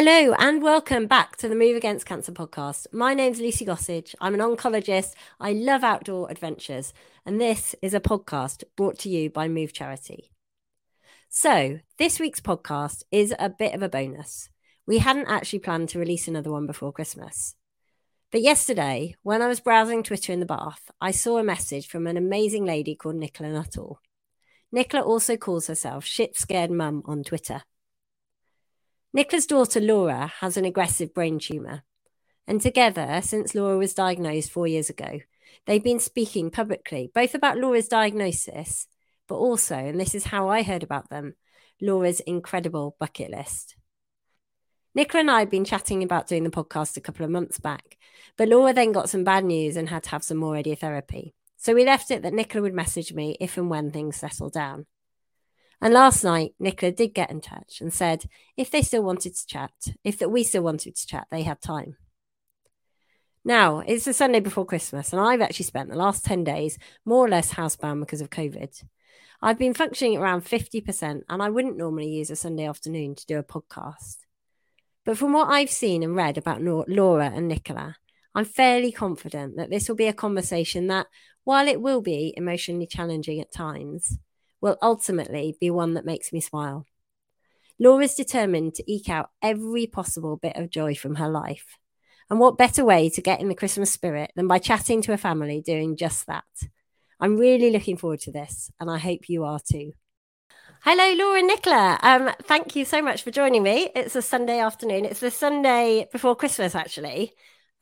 Hello and welcome back to the Move Against Cancer podcast. My name's Lucy Gossage. I'm an oncologist. I love outdoor adventures, and this is a podcast brought to you by Move Charity. So, this week's podcast is a bit of a bonus. We hadn't actually planned to release another one before Christmas. But yesterday, when I was browsing Twitter in the bath, I saw a message from an amazing lady called Nicola Nuttall. Nicola also calls herself Shit Scared Mum on Twitter. Nicola's daughter Laura has an aggressive brain tumour. And together, since Laura was diagnosed four years ago, they've been speaking publicly both about Laura's diagnosis, but also, and this is how I heard about them, Laura's incredible bucket list. Nicola and I had been chatting about doing the podcast a couple of months back, but Laura then got some bad news and had to have some more radiotherapy. So we left it that Nicola would message me if and when things settled down. And last night, Nicola did get in touch and said if they still wanted to chat, if that we still wanted to chat, they had time. Now, it's the Sunday before Christmas, and I've actually spent the last 10 days more or less housebound because of COVID. I've been functioning at around 50%, and I wouldn't normally use a Sunday afternoon to do a podcast. But from what I've seen and read about Laura and Nicola, I'm fairly confident that this will be a conversation that, while it will be emotionally challenging at times, will ultimately be one that makes me smile. Laura's determined to eke out every possible bit of joy from her life. And what better way to get in the Christmas spirit than by chatting to a family doing just that? I'm really looking forward to this, and I hope you are too. Hello, Laura and Nicola. Um, thank you so much for joining me. It's a Sunday afternoon. It's the Sunday before Christmas, actually.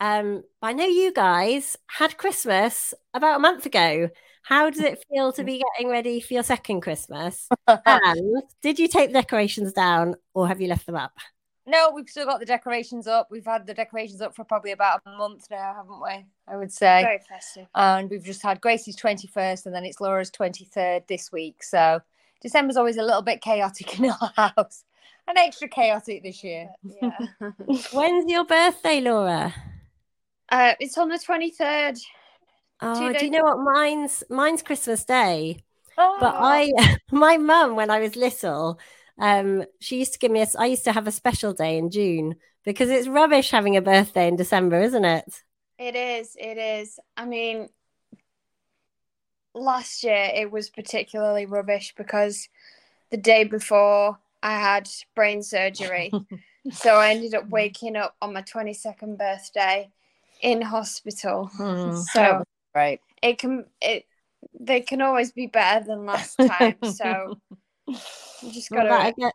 Um, I know you guys had Christmas about a month ago. How does it feel to be getting ready for your second Christmas? and did you take the decorations down or have you left them up? No, we've still got the decorations up. We've had the decorations up for probably about a month now, haven't we? I would say. Very festive. And we've just had Gracie's 21st and then it's Laura's 23rd this week. So December's always a little bit chaotic in our house and extra chaotic this year. Yeah. When's your birthday, Laura? Uh, it's on the 23rd. Oh, do you know what? Mine's mine's Christmas Day. Oh. But I, my mum, when I was little, um, she used to give me a. I used to have a special day in June because it's rubbish having a birthday in December, isn't it? It is. It is. I mean, last year it was particularly rubbish because the day before I had brain surgery. so I ended up waking up on my 22nd birthday in hospital. Hmm. So right. it can it they can always be better than last time. so you just Well, gotta that- I, guess,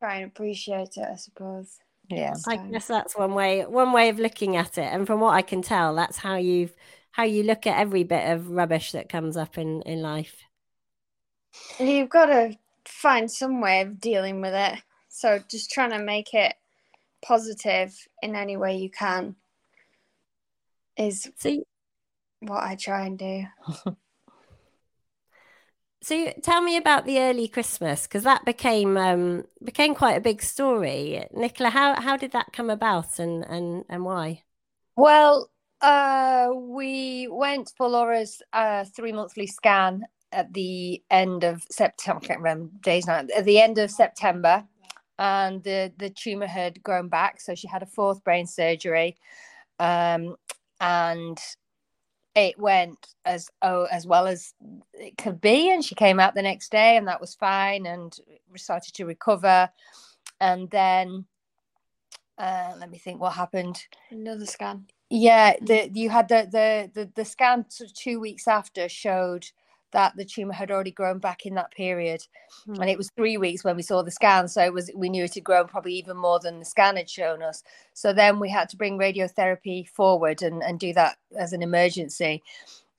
try and appreciate it, I suppose. Yeah. I guess that's one way one way of looking at it, and from what I can tell, that's how you've how you look at every bit of rubbish that comes up in in life. You've got to find some way of dealing with it. So just trying to make it positive in any way you can is So, you- what I try and do. so tell me about the early Christmas because that became um became quite a big story. Nicola, how how did that come about, and and and why? Well, uh, we went for Laura's uh, three monthly scan at the end of September. I can't remember days now. At the end of September, and the the tumor had grown back, so she had a fourth brain surgery, um, and it went as oh as well as it could be. And she came out the next day, and that was fine, and started to recover, and then. Uh, let me think what happened. Another scan. Yeah, the you had the the the, the scan sort of two weeks after showed that the tumor had already grown back in that period, Hmm. and it was three weeks when we saw the scan. So it was we knew it had grown probably even more than the scan had shown us. So then we had to bring radiotherapy forward and and do that as an emergency.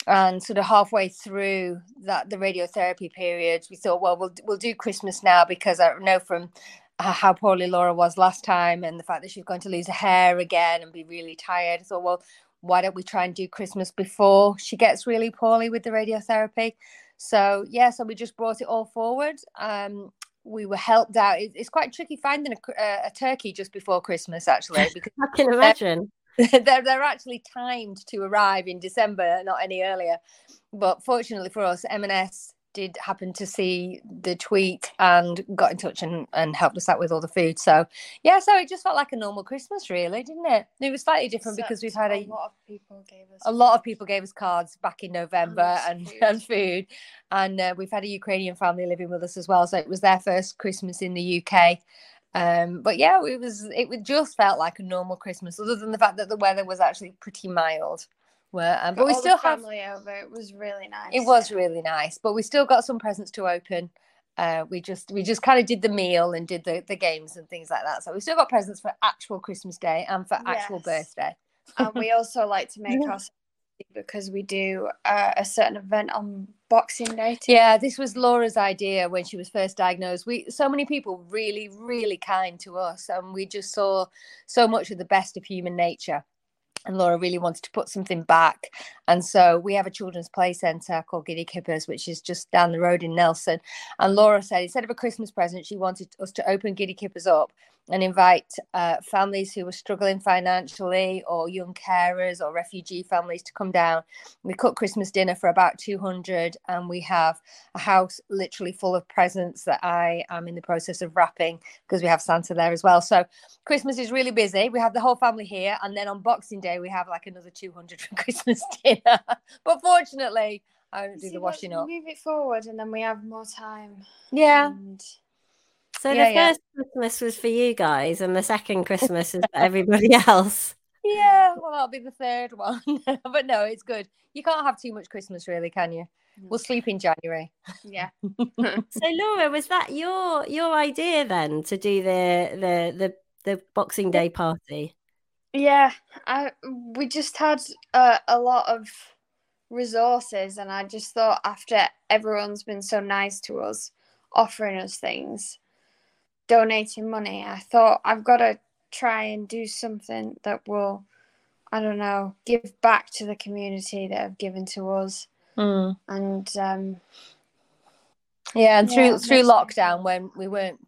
And sort of halfway through that the radiotherapy period, we thought, well, we'll we'll do Christmas now because I know from how poorly Laura was last time and the fact that she's going to lose her hair again and be really tired. So, well, why don't we try and do Christmas before she gets really poorly with the radiotherapy? So, yeah, so we just brought it all forward. Um, we were helped out. It, it's quite tricky finding a, a, a turkey just before Christmas, actually, because I can imagine. they're, they're actually timed to arrive in December, not any earlier. But fortunately for us, M&S did happen to see the tweet and got in touch and, and helped us out with all the food. So yeah, so it just felt like a normal Christmas, really, didn't it? It was slightly different Except because we've had a, a lot of people gave us a lot of people gave us cards back in November lots and food. and food, and uh, we've had a Ukrainian family living with us as well. So it was their first Christmas in the UK. Um, but yeah, it was it just felt like a normal Christmas, other than the fact that the weather was actually pretty mild. Where, um, but we all the still have family over. It was really nice. it was really nice, but we still got some presents to open. Uh, we just we just kind of did the meal and did the, the games and things like that. So we still got presents for actual Christmas Day and for actual Yes. birthday. and we also like to make Yeah. our because we do uh, a certain event on Boxing Day. Too. Yeah, this was Laura's idea when she was first diagnosed. We so many people really, really kind to us, and we just saw so much of the best of human nature. And Laura really wanted to put something back, and so we have a children's play centre called Giddy Kippers, which is just down the road in Nelson. And Laura said instead of a Christmas present, she wanted us to open Giddy Kippers up and invite uh, families who were struggling financially, or young carers, or refugee families to come down. We cook Christmas dinner for about 200, and we have a house literally full of presents that I am in the process of wrapping because we have Santa there as well. So Christmas is really busy. We have the whole family here, and then on Boxing Day we have like another 200 for Christmas dinner. but fortunately, I don't do See, the washing up. Move it forward, and then we have more time. Yeah, And So Yeah, the yeah. first Christmas was for you guys, and the second Christmas is for everybody else. yeah. Well, that'll be the third one. but no, it's good. You can't have too much Christmas, really, can you? We'll sleep in January. yeah, So Laura, was that your your idea then to do the the the the Boxing Day party? yeah. I we just had uh, a lot of resources, and I just thought after everyone's been so nice to us, offering us things, donating money, I thought I've got to try and do something that will, I don't know, give back to the community that have given to us, and um, Yeah, and through it through sense. lockdown when we weren't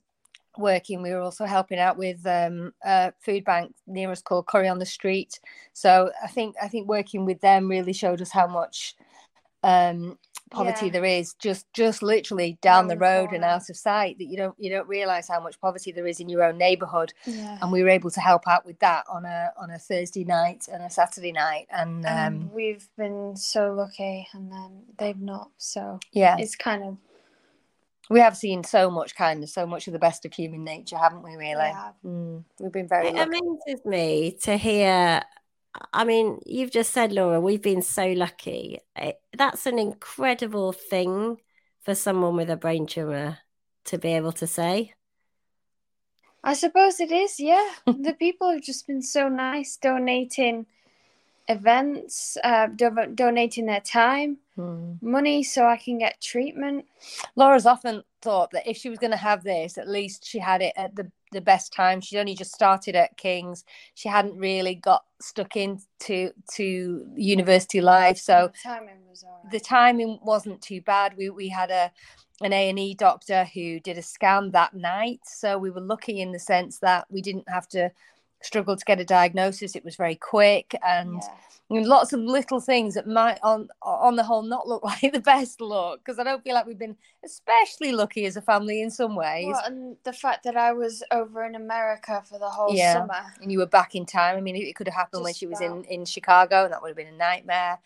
working, we were also helping out with um, a food bank near us called Curry on the Street. So I think I think working with them really showed us how much um, poverty Yeah. there is just just literally down Around the the road and out of sight. That you don't you don't realize how much poverty there is in your own neighborhood. yeah. And we were able to help out with that on a on a Thursday night and a Saturday night. And um, and we've been so lucky, and then they've not. So yeah, it's kind of we have seen so much kindness, so much of the best of human nature, haven't we? Really. yeah. Mm, we've been very It lucky. amazes me to hear. I mean, you've just said, Laura, we've been so lucky. It, that's an incredible thing for someone with a brain tumor to be able to say. I suppose it is. Yeah, the people have just been so nice, donating events, uh, do- donating their time, Mm. money, so I can get treatment. Laura's often thought that if she was going to have this, at least she had it at the, the best time. She'd only just started at King's. She hadn't really got stuck into to university life. So The timing was alright. the timing wasn't too bad. We we had a an A and E doctor who did a scan that night, so we were lucky in the sense that we didn't have to struggle to get a diagnosis. It was very quick and. Yeah. And lots of little things that might on on the whole not look like the best look because i don't feel like we've been especially lucky as a family in some ways Well, and the fact that I was over in America for the whole Yeah. summer. and you were back in time i mean it could have happened when she was in in chicago and that would have been a nightmare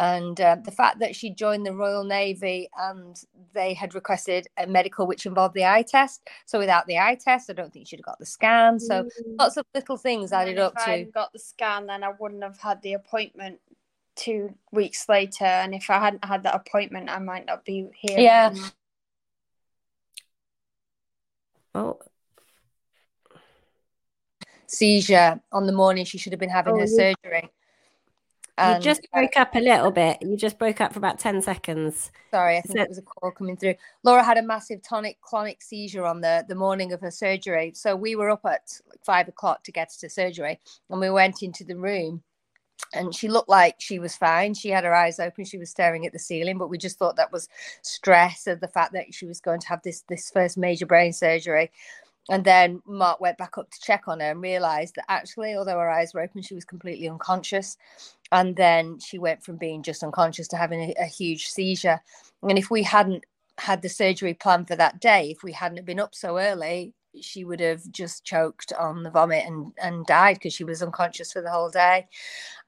and um, the fact that she joined the royal navy and they had requested a medical which involved the eye test so without the eye test i don't think she'd have got the scan so lots of little things added then up if I to hadn't got the scan, then I wouldn't have had the appointment two weeks later. And if I hadn't had that appointment, I might not be here. Yeah. right now. Oh, seizure on the morning she should have been having Oh, her you- surgery you And, just uh, broke up a little bit. You just broke up for about 10 seconds. Sorry, I think So- it was a call coming through. Laura had a massive tonic clonic seizure on the the morning of her surgery. So we were up at like five o'clock to get to surgery, and we went into the room, and she looked like she was fine. She had her eyes open. She was staring at the ceiling, but we just thought that was stress of the fact that she was going to have this this first major brain surgery. And then Mark went back up to check on her and realized that actually, although her eyes were open, she was completely unconscious. And then she went from being just unconscious to having a, a huge seizure. And if we hadn't had the surgery planned for that day. If we hadn't been up so early, she would have just choked on the vomit and and died because she was unconscious for the whole day.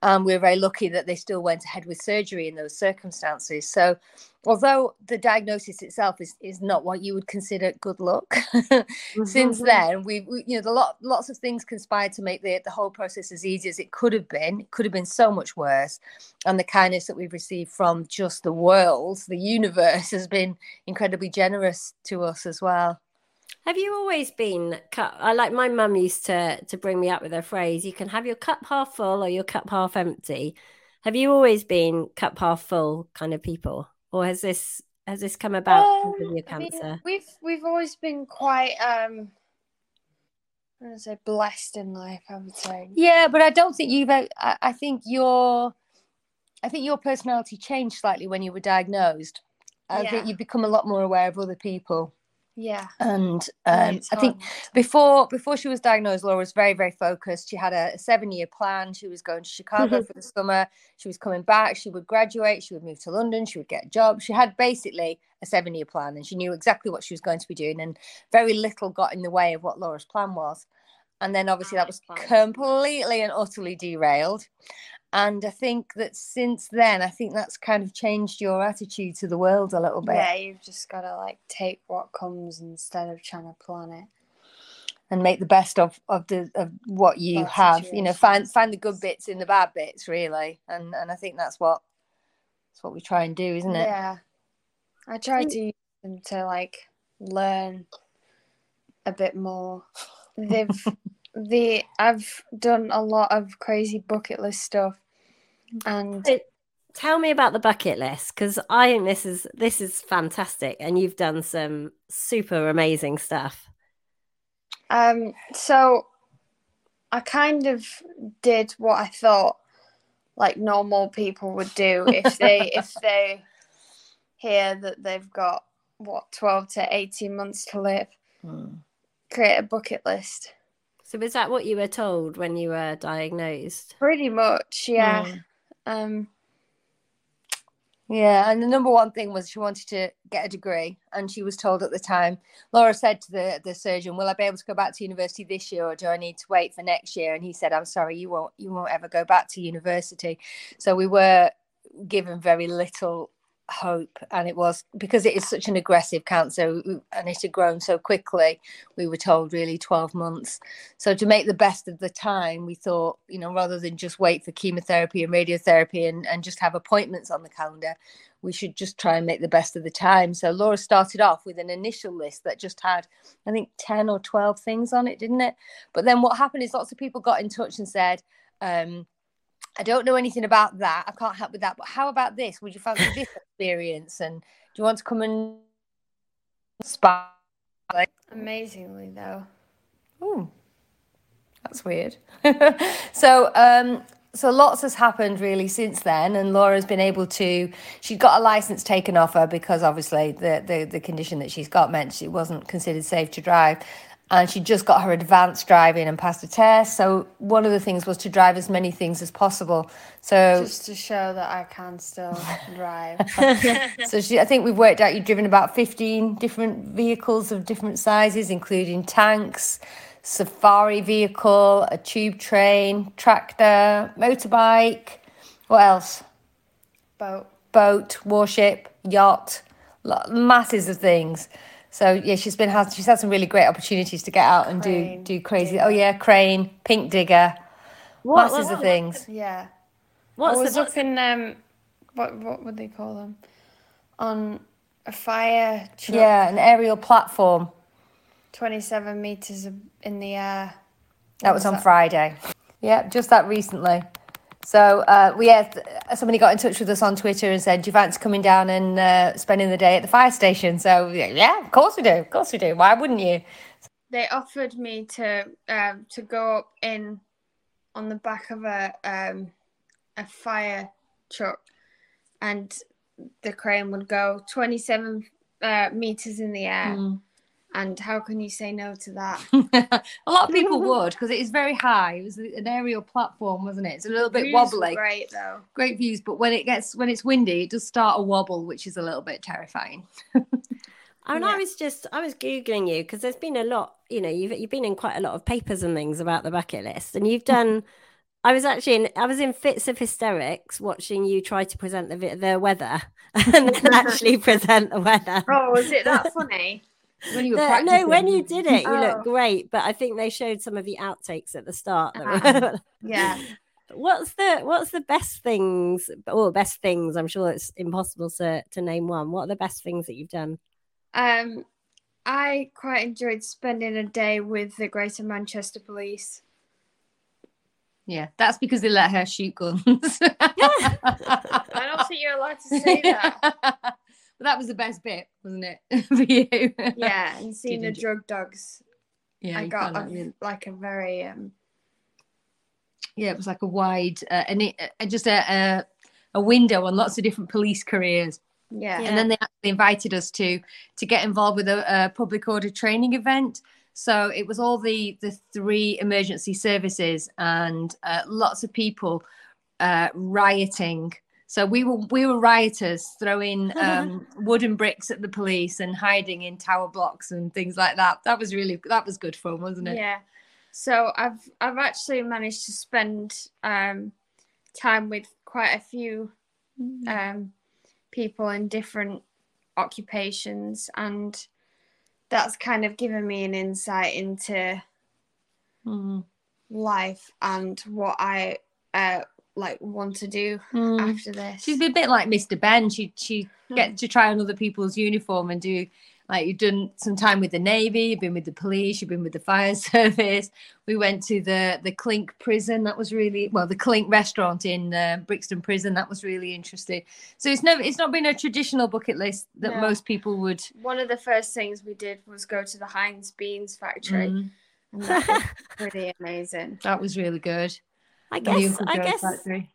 Um, we were very lucky that they still went ahead with surgery in those circumstances. So, although the diagnosis itself is is not what you would consider good luck, mm-hmm. since then we, we, you know the lot lots of things conspired to make the the whole process as easy as it could have been. It could have been so much worse, and the kindness that we've received from just the world, the universe, has been incredibly generous to us as well. Have you always been cut? I like my mum used to to bring me up with a phrase: "You can have your cup half full or your cup half empty." Have you always been cup half full kind of people, or has this has this come about um, of your cancer? I mean, we've we've always been quite um I'm gonna say blessed in life. I would say. Yeah, but I don't think you've. I, I think your, I think your personality changed slightly when you were diagnosed. I yeah. think you've become a lot more aware of other people. Yeah. And um, I think before before she was diagnosed, Laura was very very focused. She had a, a seven year plan. She was going to Chicago for the summer. She was coming back. She would graduate. She would move to London. She would get a job. She had basically a seven year plan, and she knew exactly what she was going to be doing. And very little got in the way of what Laura's plan was. And then obviously that was completely and utterly derailed and I think that since then, I think that's kind of changed your attitude to the world a little bit. Yeah, you've just got to like take what comes instead of trying to plan it and make the best of of the of what you have. You know, find find the good bits in the bad bits, really. And and I think that's what that's what we try and do, isn't it? Yeah, I try mm. to use them to like learn a bit more. They've the I've done a lot of crazy bucket list stuff and tell me about the bucket list because I think this is this is fantastic, and you've done some super amazing stuff. Um, so I kind of did what I thought like normal people would do if they if they hear that they've got what 12 to 18 months to live hmm. create a bucket list so was that what you were told when you were diagnosed pretty much yeah hmm. Um, yeah, and the number one thing was she wanted to get a degree, and she was told at the time. Laura said to the the surgeon, "Will I be able to go back to university this year, or do I need to wait for next year?" And he said, "I'm sorry, you won't. You won't ever go back to university." So we were given very little hope and it was because it is such an aggressive cancer and it had grown so quickly we were told really 12 months. So to make the best of the time we thought you know rather than just wait for chemotherapy and radiotherapy and, and just have appointments on the calendar we should just try and make the best of the time. So laura started off with an initial list that just had i think 10 or 12 things on it didn't it? But then what happened is lots of people got in touch and said um, I don't know anything about that. I can't help with that. But how about this? Would you fancy this experience? And do you want to come and spy? Amazingly, though. Oh, that's weird. so, um, so lots has happened really since then, and Laura's been able to. She got a license taken off her because obviously the the, the condition that she's got meant she wasn't considered safe to drive and she just got her advanced driving and passed a test. So one of the things was to drive as many things as possible. So just to show that I can still drive. so she, I think we've worked out you've driven about fifteen different vehicles of different sizes, including tanks, safari vehicle, a tube train, tractor, motorbike. What else? Boat. Boat, warship, yacht, masses of things. So yeah, she's been had she's had some really great opportunities to get out and crane, do do crazy. Digger. Oh yeah, crane, pink digger, what, masses what, what, of things. Yeah. What's I was the, up in um, what what would they call them? On a fire truck. Yeah, an aerial platform. Twenty-seven meters in the air. That was, was on that? Friday. Yeah, just that recently. So uh, we had somebody got in touch with us on Twitter and said, "Do you fancy coming down and uh, spending the day at the fire station?" So yeah, of course we do. Of course we do. Why wouldn't you? They offered me to um, to go up in on the back of a um, a fire truck, and the crane would go twenty seven uh, meters in the air. Mm and how can you say no to that? a lot of people would because it is very high. It was an aerial platform, wasn't it? It's a little bit views wobbly. Great though. Great views, but when it gets when it's windy, it does start a wobble, which is a little bit terrifying. I mean, Yeah. I was just I was googling you because there's been a lot. You know, you've you've been in quite a lot of papers and things about the bucket list, and you've done. I was actually in I was in fits of hysterics watching you try to present the the weather and then actually present the weather. Oh, was it that funny? When you were The- no, when you did it, you Oh. looked great. But I think they showed some of the outtakes at the start. that were- Yeah. what's the what's the best things? Or best things? I'm sure it's impossible to to name one. What are the best things that you've done? Um, I quite enjoyed spending a day with the Greater Manchester Police. Yeah, that's because they let her shoot guns. I don't think you're allowed to say that. but that was the best bit, wasn't it, for you? Yeah, and seeing the Did drug dogs, yeah. I got a, really- like a very um. yeah, it was like a wide uh, and it, uh, just a, a a window on lots of different police careers. Yeah. Yeah. and then they actually invited us to to get involved with a, a public order training event so it was all the the three emergency services and uh, lots of people uh, rioting so we were we were rioters throwing um, wooden bricks at the police and hiding in tower blocks and things like that that was really that was good fun wasn't it Yeah. So I've I've actually managed to spend um time with quite a few um people in different occupations and that's kind of given me an insight into Mm. life and what I uh like want to do Mm. after this. She's a bit like Mr. Benn. She she Hmm. get to try on other people's uniform and do like you've done some time with the navy, you've been with the police, you've been with the fire service. We went to the the Clink prison. That was really well the Clink restaurant in uh, Brixton prison. That was really interesting. So it's never it's not been a traditional bucket list that No. most people would. One of the first things we did was go to the Heinz Beans factory Mm, and that was pretty amazing. that was really good. I guess I guess factory.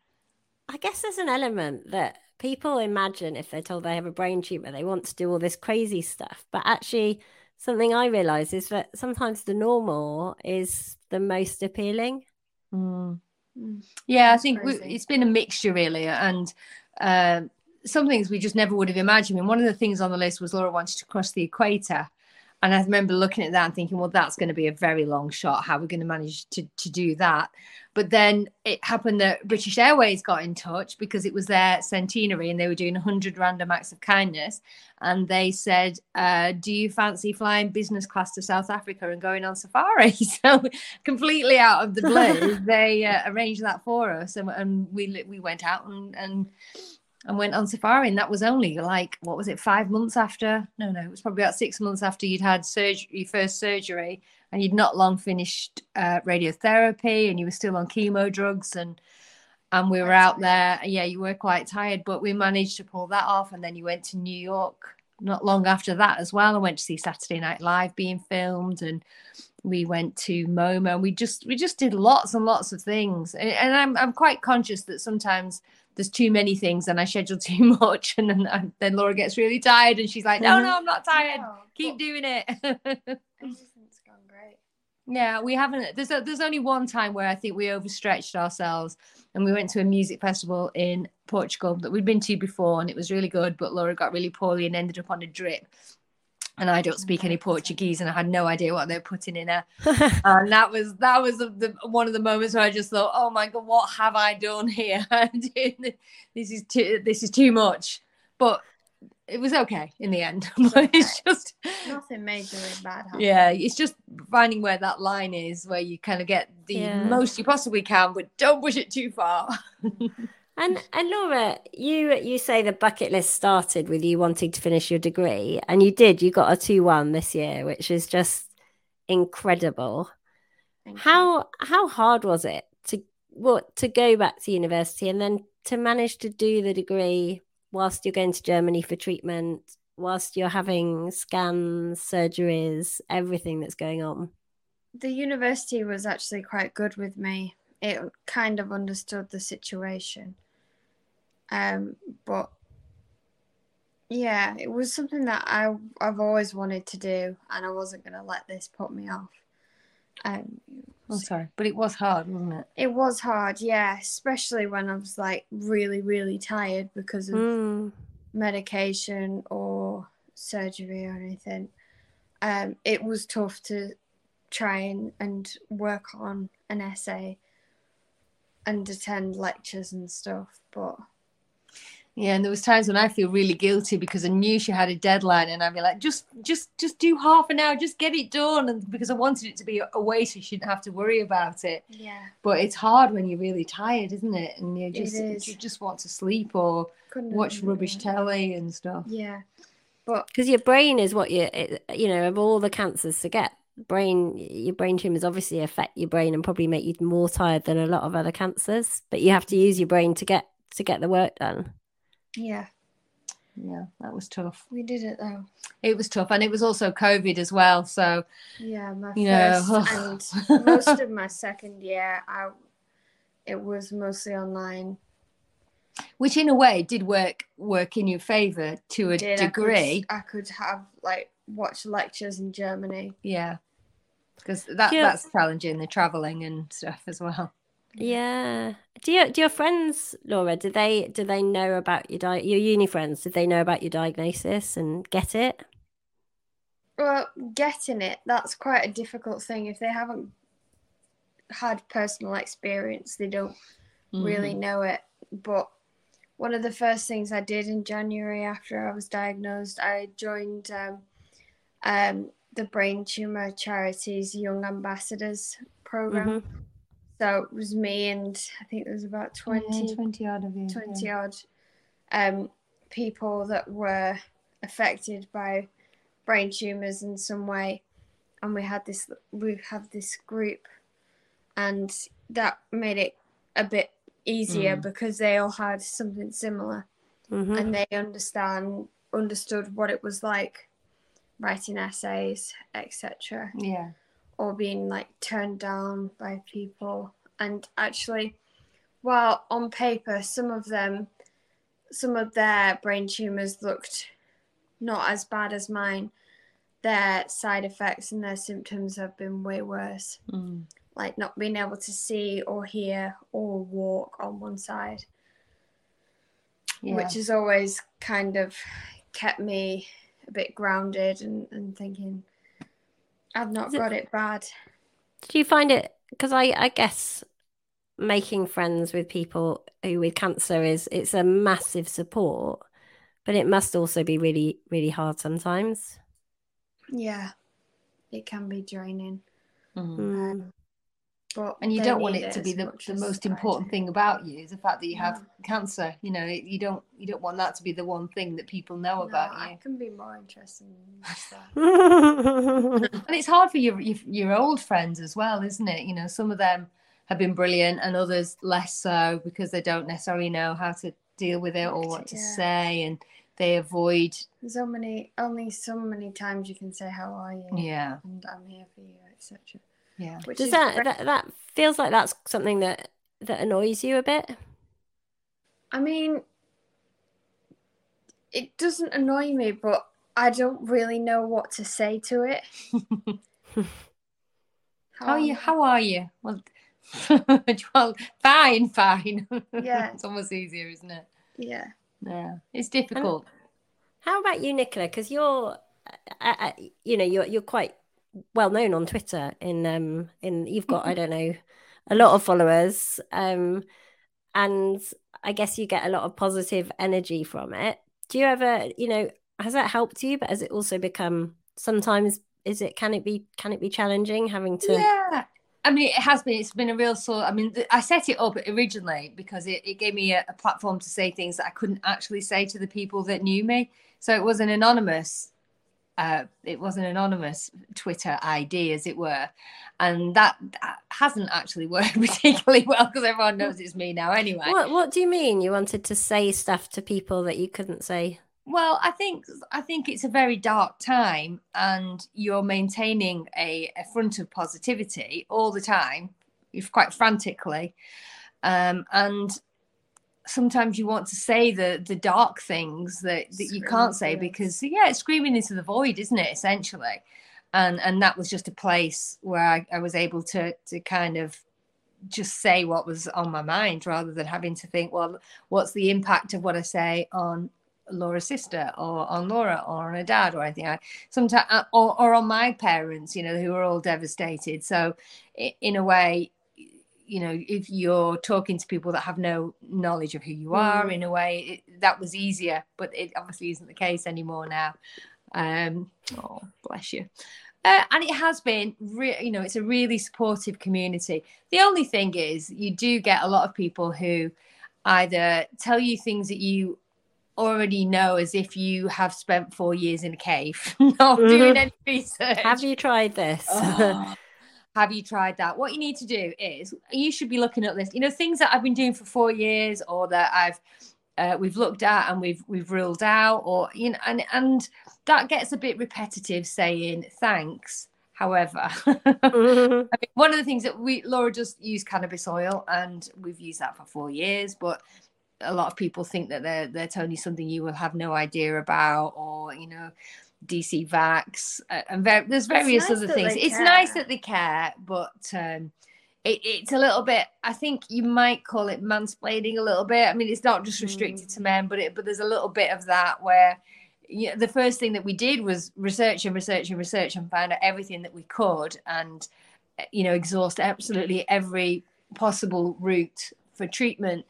I guess there's an element that people imagine if they're told they have a brain tumor, they want to do all this crazy stuff. But actually, something I realize is that sometimes the normal is the most appealing. Mm. Mm. Yeah, I think we, it's been a mixture really, and um some things we just never would have imagined. And one of the things on the list was Laura wanted to cross the equator, and I remember looking at that and thinking, well, that's going to be a very long shot. How are we going to manage to to do that? But then it happened that British Airways got in touch because it was their centenary and they were doing 100 random acts of kindness. And they said, uh, Do you fancy flying business class to South Africa and going on safari? So, completely out of the blue, they uh, arranged that for us. And, and we, we went out and, and, and went on safari. And that was only like, what was it, five months after? No, no, it was probably about six months after you'd had surgery, your first surgery and you'd not long finished uh, radiotherapy and you were still on chemo drugs and and we were out there yeah you were quite tired but we managed to pull that off and then you went to new york not long after that as well i went to see saturday night live being filmed and we went to MoMA. And we just we just did lots and lots of things, and, and I'm I'm quite conscious that sometimes there's too many things and I schedule too much, and then, uh, then Laura gets really tired, and she's like, "No, no, I'm not tired. No, Keep doing it." everything's gone great. Yeah, we haven't. There's a, there's only one time where I think we overstretched ourselves, and we went to a music festival in Portugal that we'd been to before, and it was really good. But Laura got really poorly and ended up on a drip. And I don't speak any Portuguese, and I had no idea what they were putting in her. And that was that was the, the one of the moments where I just thought, "Oh my god, what have I done here? this is too this is too much." But it was okay in the end. But it's just Nothing majorly bad happened. yeah, it's just finding where that line is where you kind of get the Yeah. most you possibly can, but don't push it too far. And and Laura, you you say the bucket list started with you wanting to finish your degree, and you did. You got a two one this year, which is just incredible. Thank you. How how hard was it to what to go back to university and then to manage to do the degree whilst you're going to Germany for treatment, whilst you're having scans, surgeries, everything that's going on? the university was actually quite good with me. It kind of understood the situation. Um, but yeah, it was something that I I've always wanted to do, and I wasn't gonna let this put me off. Um, I'm sorry, but it was hard, wasn't it? it was hard, yeah, especially when I was like really really tired because of Mm. medication or surgery or anything. Um, it was tough to try and, and work on an essay and attend lectures and stuff, but yeah, and there was times when I feel really guilty because I knew she had a deadline, and I'd be like, just, just, just do half an hour, just get it done, and because I wanted it to be away, so she shouldn't have to worry about it. yeah, But it's hard when you're really tired, isn't it? And you just, you just want to sleep or couldn't watch agree rubbish more. telly and stuff. Yeah, but Because your brain is what you, you know, of all the cancers to get, brain, your brain tumors obviously affect your brain and probably make you more tired than a lot of other cancers. But you have to use your brain to get to get the work done. Yeah, Yeah, that was tough. we did it though. It was tough, and it was also COVID as well. So Yeah, my You know, first and most of my second year, I it was mostly online. which in a way did work work in your favor to a Did I could- degree. I could, have like watch lectures in Germany. Yeah, because that Yeah. that's challenging the traveling and stuff as well. Yeah. Do you do your friends, Laura? Do they do they know about your di- your uni friends? Did they know about your diagnosis and get it? Well, getting it, that's quite a difficult thing. If they haven't had personal experience, they don't really Mm-hmm. know it. But one of the first things I did in January after I was diagnosed, I joined um, um, the Brain Tumor Charities Young Ambassadors program. Mhm. So it was me and I think there was about 20, Yeah, 20 odd of you. 20 odd um, people that were affected by brain tumors in some way and we had this we had this group and that made it a bit easier Mm. because they all had something similar Mhm. and they understand understood what it was like writing essays etc Yeah. Or being like turned down by people. And actually, while on paper, some of them, some of their brain tumors looked not as bad as mine, their side effects and their symptoms have been way worse. Mm. Like not being able to see or hear or walk on one side, Yeah. which has always kind of kept me a bit grounded and, and thinking, I've not Is it- got it bad. Do you find it? Because I, I guess making friends with people who with cancer is it's a massive support, but it must also be really really hard sometimes. Yeah, it can be draining. Mm. Mm. But And you don't want need it to be the, the most important thing about you is the fact that you have No. cancer. You know, it- you don't you don't want that to be the one thing that people know No, about I you. can be more interesting. And it's hard for your, your your old friends as well, isn't it? You know, some of them have been brilliant, and others less so because they don't necessarily know how to deal with it or what to yeah. say, and they avoid. So many, only so many times you can say, "How are you?" Yeah, and I'm here for you, etc. yeah. Which Does is that, that that feels like that's something that that annoys you a bit? I mean, it doesn't annoy me, but I don't really know what to say to it. How are you? How are you? Well, well, fine, fine. Yeah. it's almost easier, isn't it? Yeah. Yeah, it's difficult. How about you, Nicola? Because you're, uh, uh, you know, you're you're quite well known on Twitter. In um, in you've got I don't know, a lot of followers. Um, and I guess you get a lot of positive energy from it. Do you ever, you know, has that helped you? But has it also become sometimes? Is it can it be can it be challenging having to? Yeah. I mean, it has been. It's been a real sort. I mean, I set it up originally because it, it gave me a, a platform to say things that I couldn't actually say to the people that knew me. So it was an anonymous. Uh, it was an anonymous Twitter ID, as it were, and that, that hasn't actually worked particularly well because everyone knows it's me now anyway. What What do you mean? You wanted to say stuff to people that you couldn't say? Well, I think I think it's a very dark time, and you're maintaining a, a front of positivity all the time, if quite frantically, um, and sometimes you want to say the the dark things that, that you can't say because yeah, it's screaming into the void, isn't it? Essentially, and and that was just a place where I, I was able to to kind of just say what was on my mind rather than having to think, well, what's the impact of what I say on Laura's sister or on Laura or on her dad or anything. I sometimes uh, or, or on my parents, you know, who are all devastated. So in a way, you know, if you're talking to people that have no knowledge of who you are, mm. in a way, it, that was easier, but it obviously isn't the case anymore now. Um, oh, bless you. Uh, and it has been, re- you know, it's a really supportive community. The only thing is, you do get a lot of people who either tell you things that you already know as if you have spent four years in a cave not mm-hmm. doing any research. Have you tried this? Oh, have you tried that? What you need to do is you should be looking at this. You know, things that I've been doing for four years or that I've uh, we've looked at and we've we've ruled out, or you know, and and that gets a bit repetitive saying thanks. However, mm-hmm. I mean, one of the things that we Laura just use cannabis oil, and we've used that for four years, but a lot of people think that they're they're telling you something you will have no idea about, or you know, DCVax, uh, and ver- there's various nice other things. It's care. nice that they care, but um, it, it's a little bit. I think you might call it mansplaining a little bit. I mean, it's not just restricted mm. to men, but it but there's a little bit of that where. You know, the first thing that we did was research and research and research and find out everything that we could and you know exhaust absolutely every possible route for treatment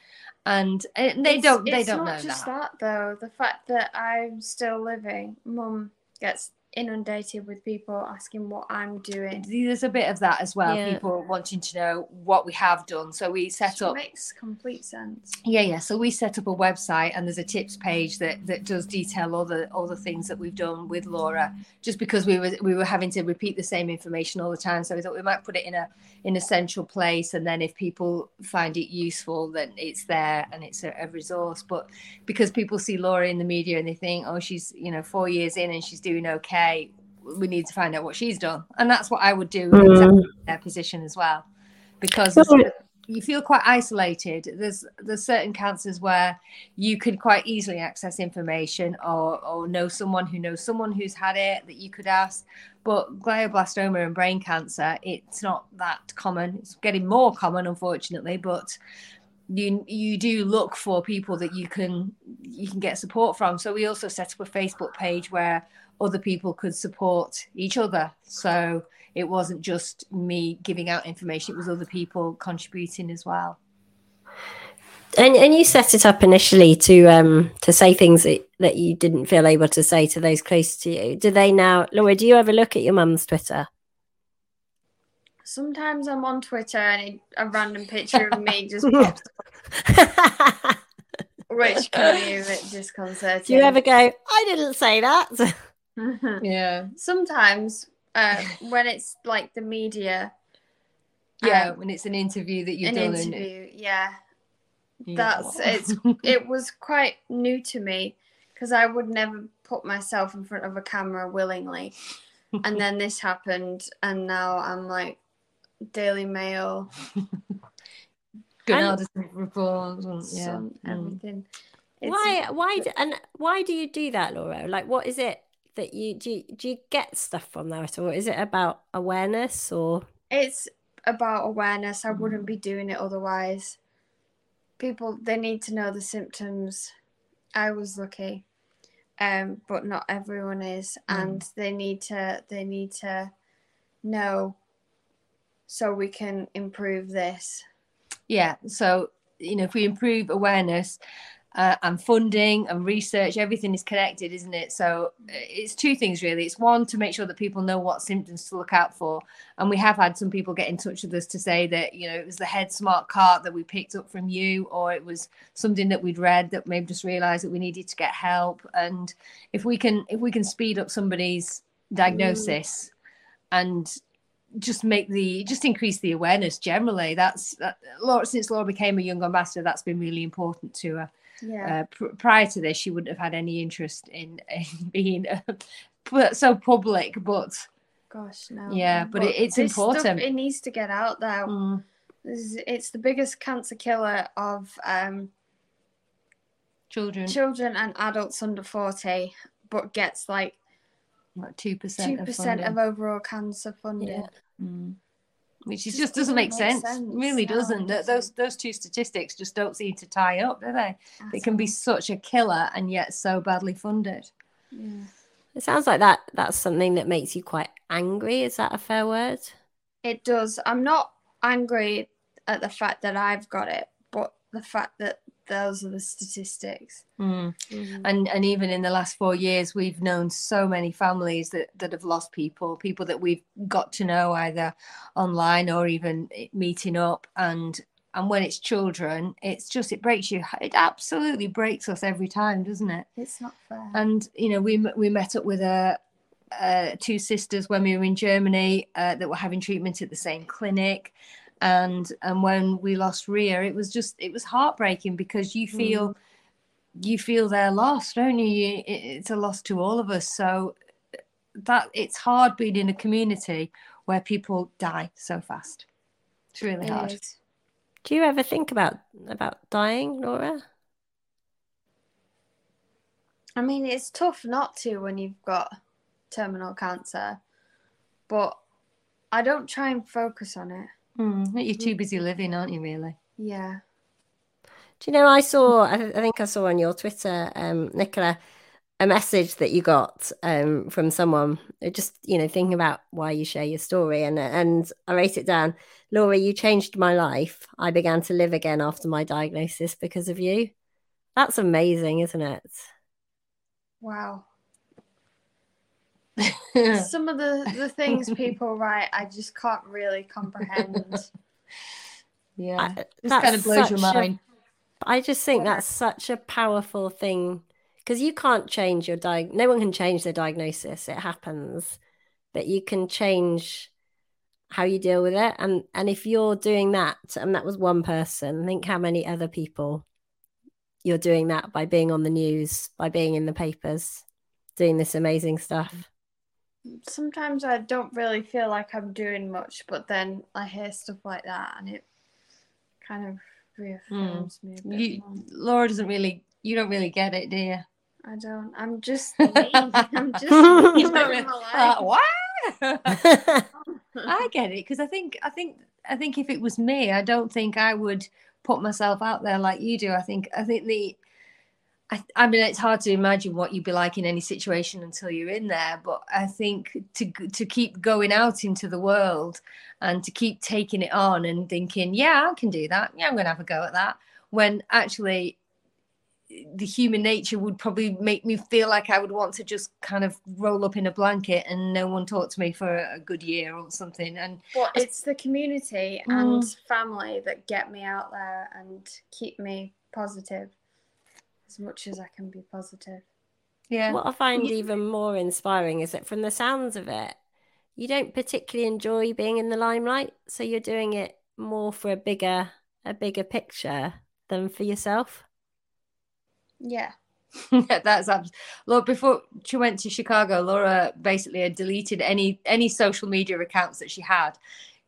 and, they it's, don't they don't know just that. that though the fact that i'm still living mum gets inundated with people asking what I'm doing. There's a bit of that as well. Yeah. People wanting to know what we have done. So we set up makes complete sense. Yeah, yeah. So we set up a website and there's a tips page that that does detail all the all the things that we've done with Laura. Just because we were we were having to repeat the same information all the time, so we thought we might put it in a in a central place, and then if people find it useful, then it's there and it's a, a resource. But because people see Laura in the media and they think, oh, she's you know four years in and she's doing okay we need to find out what she's done. And that's what i would do mm. in their position as well. Because you feel quite isolated. There's there's certain cancers where you can quite easily access information or or know someone who knows someone who's had it that you could ask. But glioblastoma and brain cancer it's not that common. It's getting more common unfortunately but you you do look for people that you can you can get support from. So we also set up a facebook page where other people could support each other. So it wasn't just me giving out information, it was other people contributing as well. And, and you set it up initially to um to say things that, that you didn't feel able to say to those close to you. Do they now, Laura? Do you ever look at your mum's Twitter? Sometimes I'm on Twitter and a random picture of me just pops up, which can be a bit disconcerting. Do you ever go? I didn't say that. yeah. Sometimes uh, when it's like the media. Yeah, um, when it's an interview that you've an done. Interview, yeah. That's it's it was quite new to me because I would never put myself in front of a camera willingly. and then this happened and now I'm like Daily Mail. Good report, yeah, mm. everything. It's, why why and why do you do that, Laura? Like what is it that you do you, do you get stuff from that or is it about awareness or? It's about awareness. I wouldn't be doing it otherwise. People they need to know the symptoms. I was lucky um but not everyone is mm. and they need to they need to know so we can improve this. Yeah so you know if we improve awareness uh, and funding and research everything is connected isn't it? So uh, it's two things really. It's one to make sure that people know what symptoms to look out for. And we have had some people get in touch with us to say that you know it was the HeadSmart cart that we picked up from you or it was something that we'd read that made us realize that we needed to get help. And if we can if we can speed up somebody's diagnosis mm. and just make the just increase the awareness generally that's that, Laura since Laura became a young ambassador that's been really important to her yeah. Uh, pr- prior to this, she wouldn't have had any interest in, in being uh, so public. But gosh, no. Yeah, but, but it, it's important. Stuff, it needs to get out there. Mm. It's the biggest cancer killer of um, children, children and adults under forty, but gets like two percent, two percent of overall cancer funding. Yeah. Mm. Which Just just doesn't doesn't make make sense. sense. Really No, it doesn't. Those those two statistics just don't seem to tie up, do they? They can be such a killer and yet so badly funded. Yeah. It sounds like that that's something that makes you quite angry. Is that a fair word? It does. I'm not angry at the fact that I've got it, but the fact that those are the statistics. Mm. and and even in the last four years we've known so many families that that have lost people people that we've got to know either online or even meeting up and and when it's children it's just it breaks you it absolutely breaks us every time doesn't it It's not fair. and you know we we met up with a uh, two sisters when we were in Germany uh, that were having treatment at the same clinic, and and when we lost Ria, it was just it was heartbreaking because you hmm. feel you feel they're lost, don't you? you? it- It's a loss to all of us. So that it's hard being in a community where people die so fast. It's really It hard. is. Do you ever think about about dying, Laura? I mean, it's tough not to when you've got terminal cancer, but I don't try and focus on it. Mm, you're too busy living, aren't you? Really? Yeah. Do you know I saw I, th- I think I saw on your Twitter, um, Nicola, a message that you got um from someone uh, just, you know, thinking about why you share your story and and I wrote it down. Laura, you changed my life. I began to live again after my diagnosis because of you. That's amazing, isn't it? Wow. Some of the, the things people write, I just can't really comprehend. yeah, I- just kind of blows your mind. I just think Yeah. that's such a powerful thing because you can't change your diag. No one can change their diagnosis. It happens, but you can change how you deal with it. And and if you're doing that, and that was one person, think how many other people you're doing that by being on the news, by being in the papers, doing this amazing stuff. Sometimes I don't really feel like I'm doing much, but then I hear stuff like that and it kind of reaffirms me a bit You, more. Laura doesn't really. You don't really get it, do you? I don't. I'm just me. I'm just Uh, what? I get it because I think I think I think if it was me, I don't think I would put myself out there like you do. I think I think the I, I mean it's hard to imagine what you'd be like in any situation until you're in there. But I think to to keep going out into the world and to keep taking it on and thinking, yeah, I can do that. Yeah, I'm going to have a go at that. When actually the human nature would probably make me feel like I would want to just kind of roll up in a blanket and no one talk to me for a good year or something. And But it's the community mm. and family that get me out there and keep me positive as much as I can be positive. yeah, What I find even more inspiring is that from the sounds of it, you don't particularly enjoy being in the limelight, so you're doing it more for a bigger a bigger picture than for yourself. Yeah. Yeah, that's abs- Look, before she went to Chicago, Laura basically had deleted any any social media accounts that she had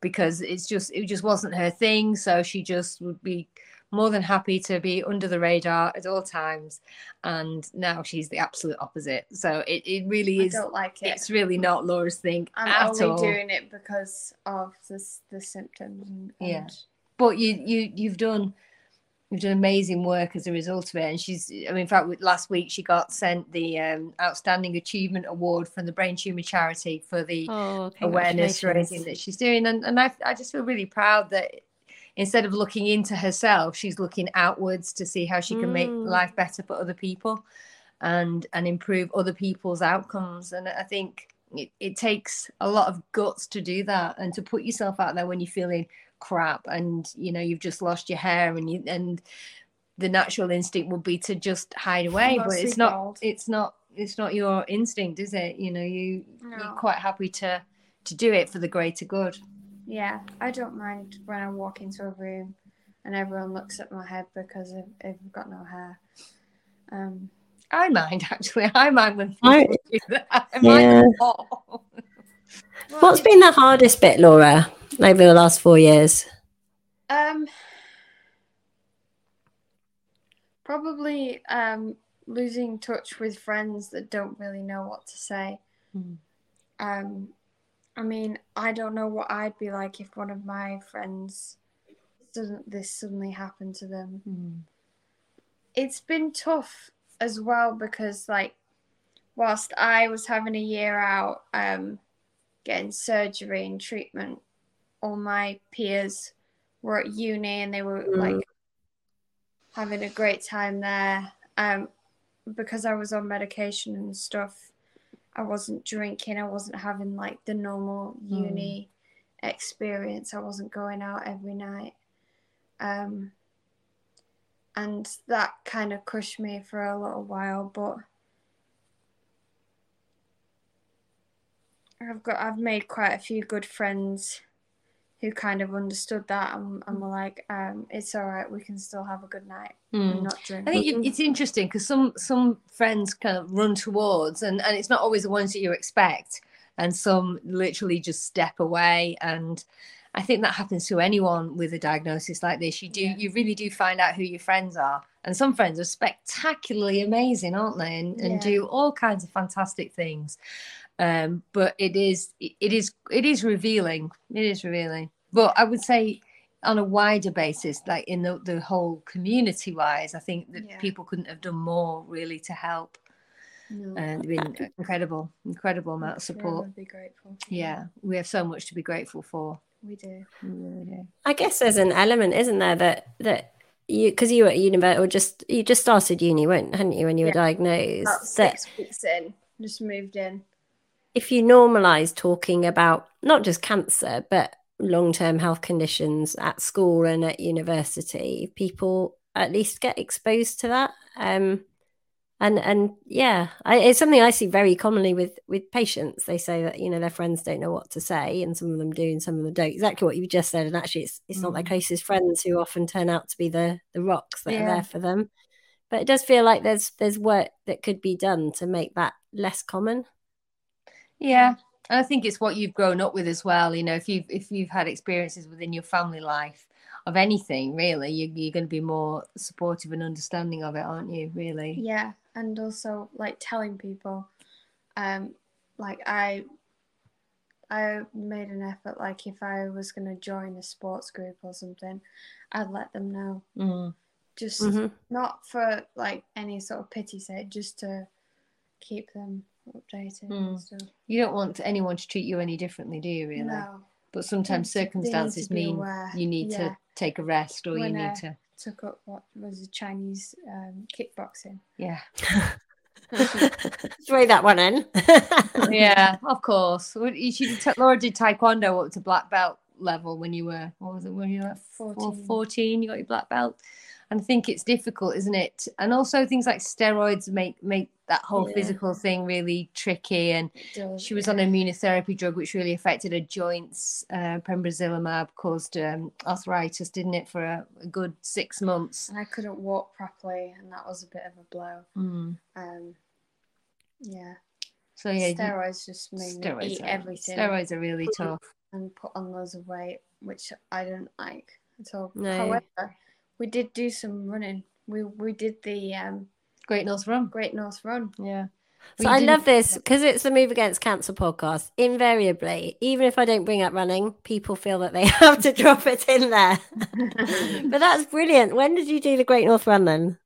because it's just it just wasn't her thing. So she just would be more than happy to be under the radar at all times. And now she's the absolute opposite. So it, it really I is don't like it. it's really not Laura's thing I'm at only all. doing it because of this the symptoms and, and Yeah. but you you you've done you've done amazing work as a result of it and she's i mean in fact last week she got sent the um, outstanding achievement award from the brain tumor charity for the Oh, awareness raising congratulations. that she's doing and, and I, I just feel really proud that instead of looking into herself she's looking outwards to see how she can make Mm. life better for other people and and improve other people's outcomes and i think it, it takes a lot of guts to do that and to put yourself out there when you're feeling crap and you know you've just lost your hair and you and the natural instinct would be to just hide away but it's not bald. it's not it's not your instinct is it you know you No. you're quite happy to to do it for the greater good Yeah, I don't mind when I walk into a room and everyone looks at my head because I've, I've got no hair. Um, i mind actually i mind when I- do that i Yeah. mind a lot. well, What's been the hardest bit, Laura, over the last four years? Um, probably um, losing touch with friends that don't really know what to say. Hmm. Um, I mean, I don't know what I'd be like if one of my friends doesn't this suddenly happened to them. Mm. It's been tough as well because like whilst I was having a year out um getting surgery and treatment, all my peers were at uni and they were Mm. like having a great time there. Um because I was on medication and stuff, I wasn't drinking, I wasn't having like the normal Mm. uni experience. I wasn't going out every night. Um, and that kind of crushed me for a little while, but I've got I've made quite a few good friends who kind of understood that and, and were like, um, it's all right, we can still have a good night Mm. not drink. I think it's interesting because some some friends kind of run towards, and and it's not always the ones that you expect, and some literally just step away. And I think that happens to anyone with a diagnosis like this. You do, Yeah. you really do find out who your friends are, and some friends are spectacularly amazing, aren't they? And and Yeah. do all kinds of fantastic things. Um, but it is it is it is revealing. It is revealing. But I would say on a wider basis, like in the, the whole community wise, I think that Yeah. people couldn't have done more really to help. No, And been incredible, incredible amount of I'd support. Be grateful. Yeah, we have so much to be grateful for. we do. We really do. I guess there's an element, isn't there, that that you because you were at university or just you just started uni, weren't hadn't you, when you were diagnosed? About That six weeks in, just moved in. If you normalize talking about not just cancer but long-term health conditions at school and at university, people at least get exposed to that. Um, and and yeah, I, it's something I see very commonly with with patients. They say that you know their friends don't know what to say, and some of them do, and some of them don't. Exactly what you just said. And actually, it's it's not their Mm. closest friends who often turn out to be the the rocks that are there for them. But it does feel like there's there's work that could be done to make that less common. Yeah, and I think it's what you've grown up with as well. You know, if you've if you've had experiences within your family life of anything, really, you, you're going to be more supportive and understanding of it, aren't you? Really. Yeah, and also like telling people, um, like I, I made an effort. Like if I was gonna join a sports group or something, I'd let them know. Mm. Just Mhm. not for like any sort of pity sake, just to keep them updated Mm. and stuff. You don't want anyone to treat you any differently, do you? Really. No, But sometimes They- they need to circumstances be mean aware. you need Yeah. to take a rest or you need uh, to, took up what was it, Chinese um, kickboxing. yeah. Throw that one in. yeah, of course. You should t- Laura did taekwondo up to black belt level when you were, what was it, when you were like 14. 14, you got your black belt. And I think it's difficult, isn't it? And also things like steroids make make that whole Yeah. physical thing really tricky. And she was on immunotherapy drug, which really affected her joints. Uh, pembrolizumab caused um, arthritis, didn't it, for a, a good six months? and I couldn't walk properly, and that was a bit of a blow. Mm. Um, yeah, So yeah, steroids just made me steroids eat are, everything steroids are really tough. and put on loads of weight, which I don't like at all. No. However, we did do some running. We we did the um, Great North Run. Great North Run. Yeah. So Well, I love this because it's the Move Against Cancer podcast. Invariably, even if I don't bring up running, people feel that they have to drop it in there. but that's brilliant. When did you do the Great North Run then?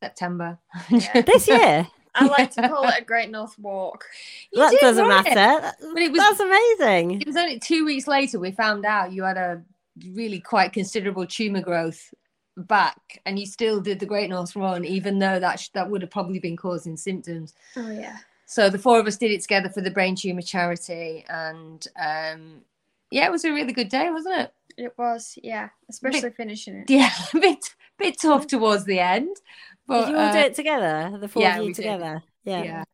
September. Yeah. This year? I like to call it a Great North Walk. You that did, doesn't right? matter. That- But it was- that's amazing. It was only two weeks later we found out you had a really quite considerable tumor growth back, and you still did the Great North Run, even though that sh- that would have probably been causing symptoms. Oh yeah. So the four of us did it together for the brain tumor charity, and um, yeah, it was a really good day, wasn't it? It was, yeah, especially finishing it. Yeah, a bit bit tough towards the end, but did you all do uh, it together? The four yeah, of you together? Yeah. yeah.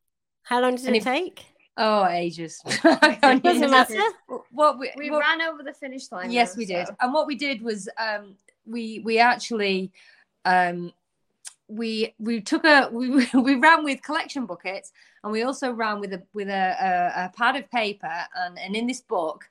How long did And it if- take? Oh, ages. It doesn't Doesn't matter. What we, We what- ran over the finish line. yes though, we did so- and what we did was um we we actually um we we took a we we ran with collection buckets and we also ran with a with a, a, a pad of paper and and in this book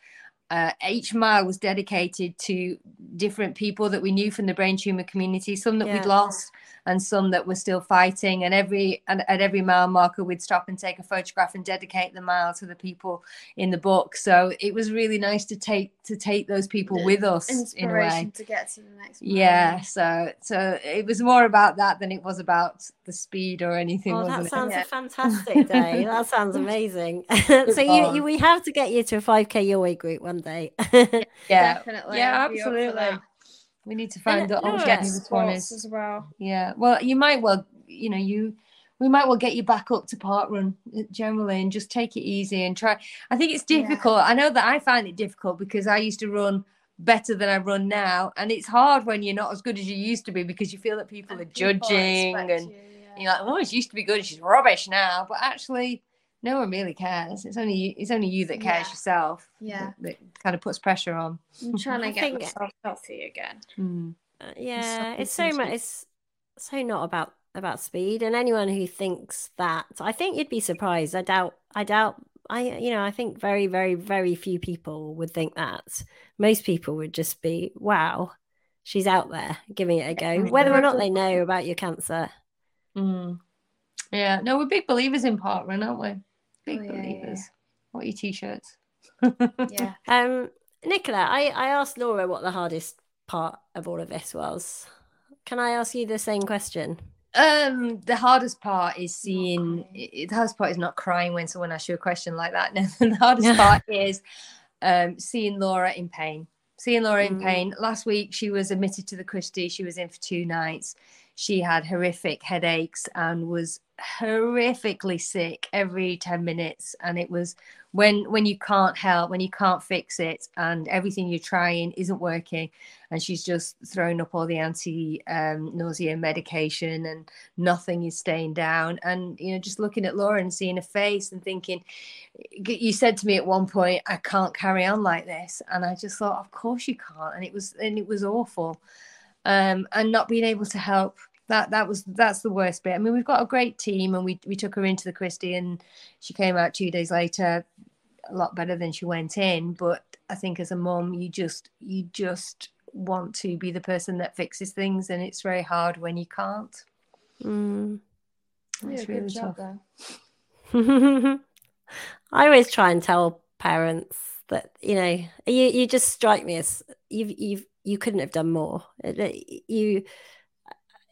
uh, each mile was dedicated to different people that we knew from the brain tumor community some that Yeah. we'd lost and some that were still fighting. And every and at every mile marker, we'd stop and take a photograph and dedicate the mile to the people in the book. So it was really nice to take to take those people with us in a way. to get to the next. Mile. Yeah, so so it was more about that than it was about the speed or anything. Oh, that wasn't sounds Yeah. a fantastic day. that sounds amazing. so you, you we have to get you to a 5k your way group one day. Yeah, definitely. yeah, I'd be up for absolutely. We need to find out no, how it's get Get this one sports is. as well. Yeah, well, you might well, you know, you we might well get you back up to park run uh, generally and just take it easy and try. I think it's Yeah. difficult. I know that I find it difficult because I used to run better than I run now, and it's hard when you're not as good as you used to be because you feel that people And are people judging and you, yeah. you're like, oh, she used to be good, she's rubbish now. But actually, no one really cares. It's only you, it's only you that cares Yeah. yourself. Yeah. that, that kind of puts pressure on. I'm trying to get think- myself healthy again. Mm. Uh, yeah, something it's so much. It's so not about about speed, and anyone who thinks that, I think you'd be surprised. I doubt. I doubt. I you know I think very very very few people would think that. Most people would just be, wow, she's out there giving it a go, whether or not they know about your cancer. Mm. Yeah, no, we're big believers in parkrun, aren't we? Big Oh, yeah, yeah. What are your t-shirts? Yeah. Um, Nicola, I I asked Laura what the hardest part of all of this was. Can I ask you the same question? Um, the hardest part is seeing. i- The hardest part is not crying when someone asks you a question like that. No, the hardest part is um, seeing Laura in pain. Seeing Laura in Mm. pain. Last week, she was admitted to the Christie. She was in for two nights. She had horrific headaches and was horrifically sick every 10 minutes. And it was when when you can't help, when you can't fix it, and everything you're trying isn't working, and she's just throwing up all the anti um, nausea medication, and nothing is staying down. And you know, just looking at Laura and seeing her face and thinking, you said to me at one point, "I can't carry on like this," and I just thought, "Of course you can't," and it was and it was awful, um, and not being able to help. That that was that's the worst bit. I mean, we've got a great team, and we we took her into the Christie, and she came out two days later a lot better than she went in but i think as a mom you just you just want to be the person that fixes things and it's very hard when you can't Mm. Yeah, it's good really job tough. I always try and tell parents that you know you you just strike me as you've you've you couldn't have done more. It- it- You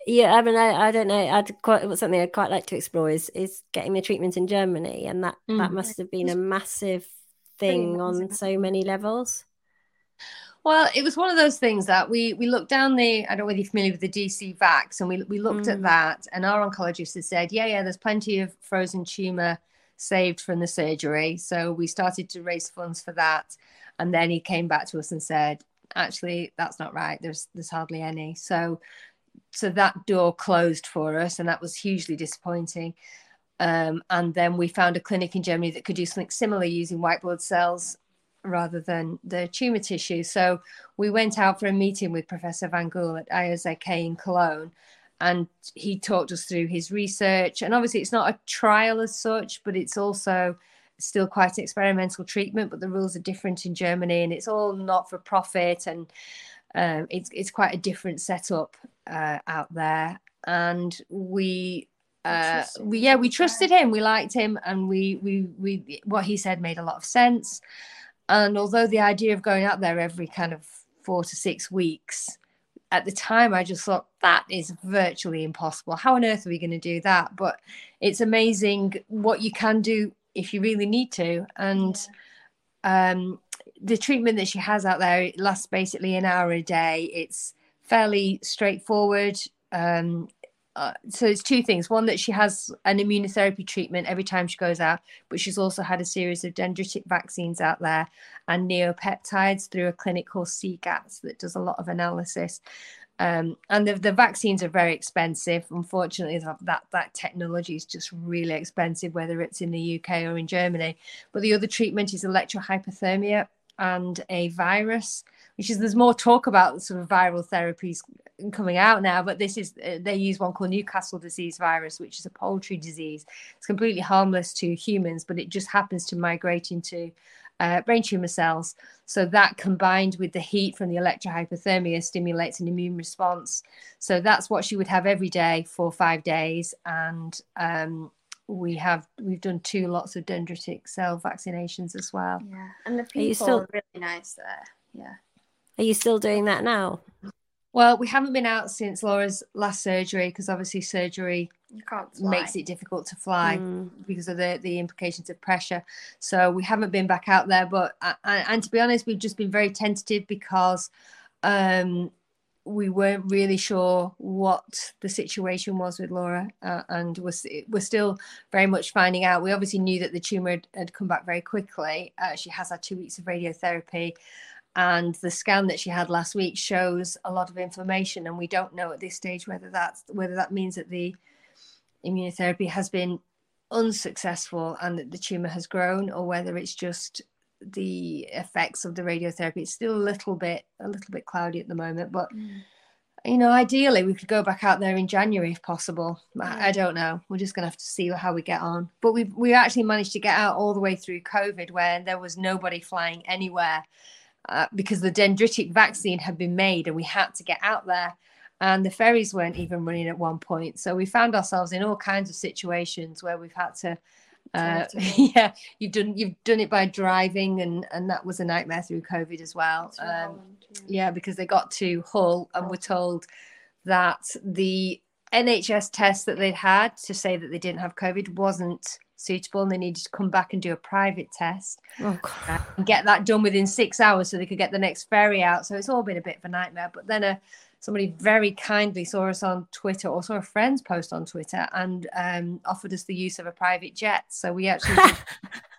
yeah, I mean I, I don't know. I'd quite something I'd quite like to explore is is getting the treatment in Germany, and that that Mm. must have been a massive thing on so many levels. well it was one of those things that we we looked down the i don't know whether you're familiar with the dc vax and we, we looked Mm. at that and our oncologist has said yeah yeah there's plenty of frozen tumor saved from the surgery so we started to raise funds for that and then he came back to us and said actually that's not right there's there's hardly any so so that door closed for us and that was hugely disappointing. Um, and then we found a clinic in germany that could do something similar using white blood cells rather than the tumor tissue. So we went out for a meeting with professor van gool at iozk in cologne and he talked us through his research. And obviously it's not a trial as such but it's also still quite experimental treatment but the rules are different in germany and it's all not for profit and um, it's it's quite a different setup uh, out there, and we. Uh, we yeah we trusted him we liked him and we we we what he said made a lot of sense. And although the idea of going out there every kind of four to six weeks at the time i just thought that is virtually impossible. How on earth are we going to do that? But it's amazing what you can do if you really need to and um, the treatment that she has out there it lasts basically an hour a day. It's fairly straightforward. Um, uh, so it's two things. One that she has an immunotherapy treatment every time she goes out, but she's also had a series of dendritic vaccines out there and neopeptides through a clinic called CGATS that does a lot of analysis. Um, and the, the vaccines are very expensive. Unfortunately, that, that that technology is just really expensive, whether it's in the UK or in Germany. But the other treatment is electrohyperthermia and a virus, which is there's more talk about sort of viral therapies coming out now. But this is uh, they use one called Newcastle disease virus, which is a poultry disease. It's completely harmless to humans, but it just happens to migrate into uh, brain tumor cells. So that combined with the heat from the electrohyperthermia stimulates an immune response. So that's what she would have every day for five days. And um, we have we've done two lots of dendritic cell vaccinations as well. Yeah, and the people are, still- are really nice there. Yeah. Are you still doing that now? Well, we haven't been out since Laura's last surgery because obviously surgery You can't fly. makes it difficult to fly Mm. because of the the implications of pressure. So we haven't been back out there. But and, and to be honest, we've just been very tentative because um, we weren't really sure what the situation was with Laura, uh, and we're we're still very much finding out. We obviously knew that the tumor had, had come back very quickly. Uh, she has had two weeks of radiotherapy. And the scan that she had last week shows a lot of inflammation, and we don't know at this stage whether that's whether that means that the immunotherapy has been unsuccessful and that the tumor has grown or whether it's just the effects of the radiotherapy. It's still a little bit a little bit cloudy at the moment but Mm. you know ideally we could go back out there in january if possible. Yeah. I, I don't know. We're just gonna have to see how we get on. But we we actually managed to get out all the way through covid where there was nobody flying anywhere uh, because the dendritic vaccine had been made and we had to get out there and the ferries weren't even running at one point. So we found ourselves in all kinds of situations where we've had to uh, yeah you've done you've done it by driving and and that was a nightmare through covid as well. Um, Holland, yeah. yeah because they got to hull and were told that the nhs test that they'd had to say that they didn't have covid wasn't suitable and they needed to come back and do a private test Oh, and get that done within six hours so they could get the next ferry out. So it's all been a bit of a nightmare. But then uh, somebody very kindly saw us on Twitter or saw a friend's post on Twitter and um, offered us the use of a private jet. So we actually did,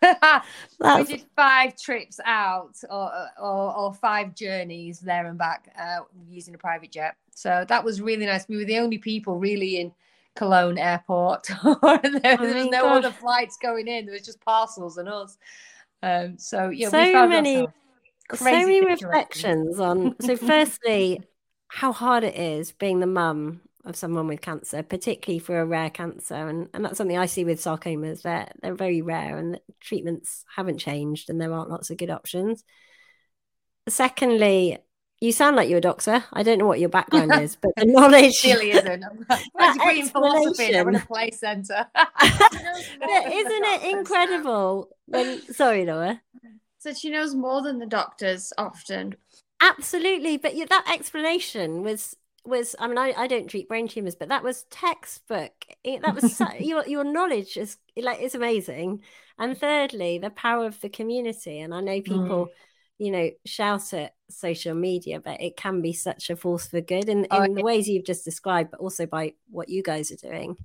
we did five trips out or, or, or five journeys there and back uh, using a private jet. So that was really nice. We were the only people really in Cologne airport. there, there Oh was no God. other flights going in. There was just parcels and us. Um, so yeah, So we found many- so crazy many reflections on. So, firstly, how hard it is being the mum of someone with cancer, particularly for a rare cancer, and and that's something I see with sarcomas. They're they're very rare, and the treatments haven't changed, and there aren't lots of good options. Secondly, you sound like you're a doctor. I don't know what your background is, but the knowledge. Really isn't. My degree in philosophy in a play centre. Yeah, Isn't it incredible? When sorry, Laura. So she knows more than the doctors often. Absolutely, but yeah, that explanation was was. I mean, I, I don't treat brain tumors, but that was textbook. That was so, your your knowledge is like it's amazing. And thirdly, the power of the community. And I know people, mm. You know, shout at social media, but it can be such a force for good in, in Oh, the ways you've just described, but also by what you guys are doing.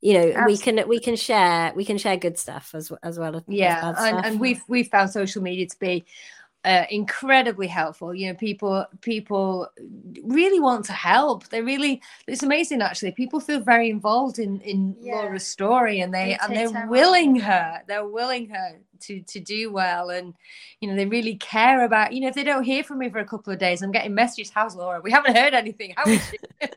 You know, we can we can share we can share good stuff as as well as yeah and, and we've we've found social media to be uh, incredibly helpful. You know people people really want to help. They really it's amazing actually. People feel very involved in in Yeah. laura's story and they They and they're willing her they're willing her to to do well and you know they really care about you know if they don't hear from me for a couple of days i'm getting messages how's laura? We haven't heard anything. How is she?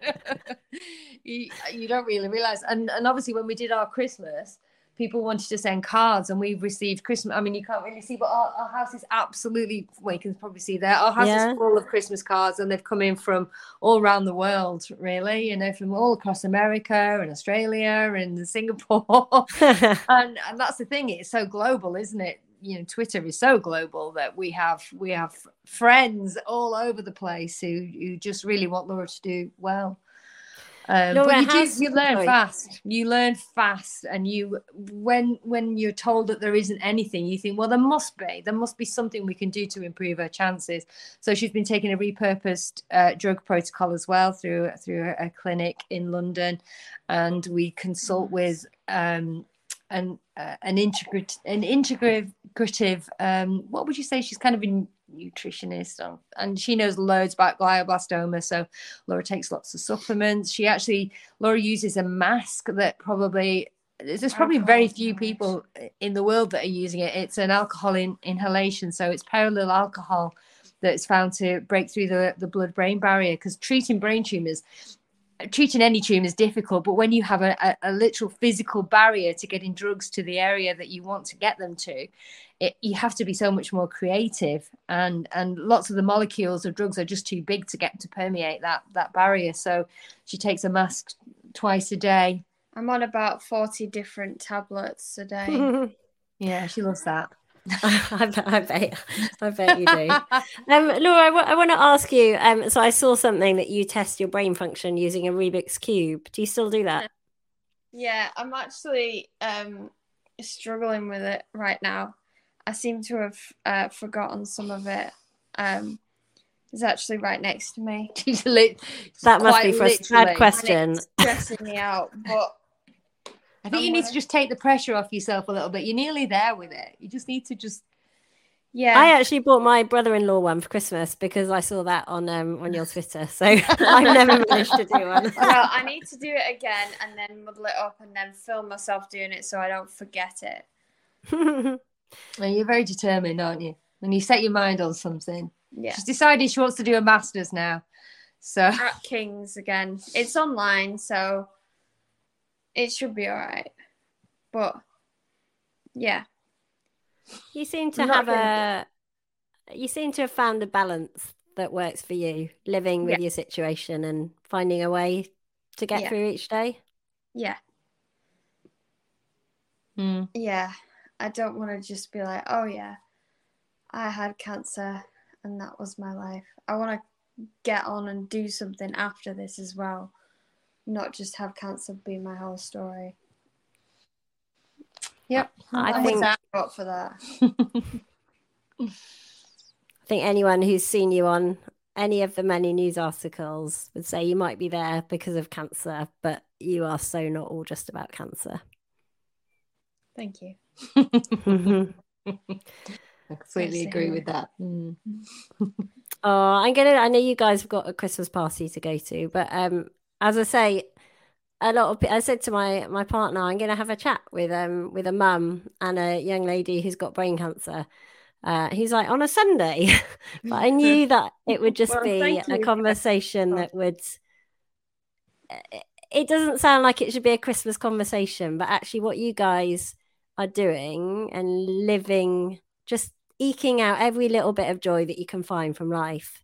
You, you don't really realize. And and obviously when we did our christmas people wanted to send cards and we've received christmas i mean you can't really see but our, our house is absolutely well you can probably see there our house Yeah. is full of christmas cards and they've come in from all around the world really you know from all across america and australia and singapore. And and that's the thing it's so global isn't it? You know twitter is so global that we have we have friends all over the place who who just really want laura to do well um, Laura, but you, do, you learn sorry. fast. You learn fast and you when when you're told that there isn't anything you think well there must be. There must be something we can do to improve her chances. So she's been taking a repurposed uh, drug protocol as well through through a, clinic in london and we consult with um an uh, an integrate an integrative um what would you say? She's kind of a nutritionist um, and she knows loads about glioblastoma so laura takes lots of supplements. She actually laura uses a mask that probably there's probably very few people in the world that are using it. It's an alcohol in, inhalation so it's perillyl alcohol that's found to break through the, the blood brain barrier because treating brain tumors treating any tumor is difficult, but when you have a, a, a, literal physical barrier to getting drugs to the area that you want to get them to, it, you have to be so much more creative. And and lots of the molecules of drugs are just too big to get to permeate that that barrier. So she takes a mask twice a day. I'm on about 40 different tablets a day. yeah, she loves that. I, bet, I bet, I bet you do. Um, Laura, I, w- I want to ask you. Um, so I saw something that you test your brain function using a Rubik's cube. Do you still do that? Yeah, I'm actually um, struggling with it right now. I seem to have uh, forgotten some of it. Um, it's actually right next to me. that must be for a bad question. stressing me out, but I think you need to just take the pressure off yourself a little bit. You're nearly there with it. You just need to just. Yeah, I actually bought my brother-in-law one for Christmas because I saw that on um on your Twitter. So I've never managed to do one. well, I need to do it again and then muddle it up and then film myself doing it so I don't forget it. Well, you're very determined, aren't you? When you set your mind on something. Yeah. She's decided she wants to do a masters now. So at King's again. It's online, so it should be all right. But yeah. You seem to have a you seem to have found a balance that works for you, living with yeah. your situation and finding a way to get yeah. through each day. Yeah. Mm. Yeah. I don't want to just be like, oh yeah, I had cancer and that was my life. I want to get on and do something after this as well not just have cancer be my whole story. Yep, I, I think up for that. I think anyone who's seen you on any of the many news articles would say you might be there because of cancer, but you are so not all just about cancer. Thank you. I completely agree with that. Mm. oh, I'm gonna. I know you guys have got a Christmas party to go to, but um, as I say, a lot of I said to my my partner, I'm going to have a chat with um with a mum and a young lady who's got brain cancer. Uh, he's like on a Sunday, but I knew that it would just well, be a conversation that would. It doesn't sound like it should be a Christmas conversation, but actually, what you guys are doing and living, just eking out every little bit of joy that you can find from life.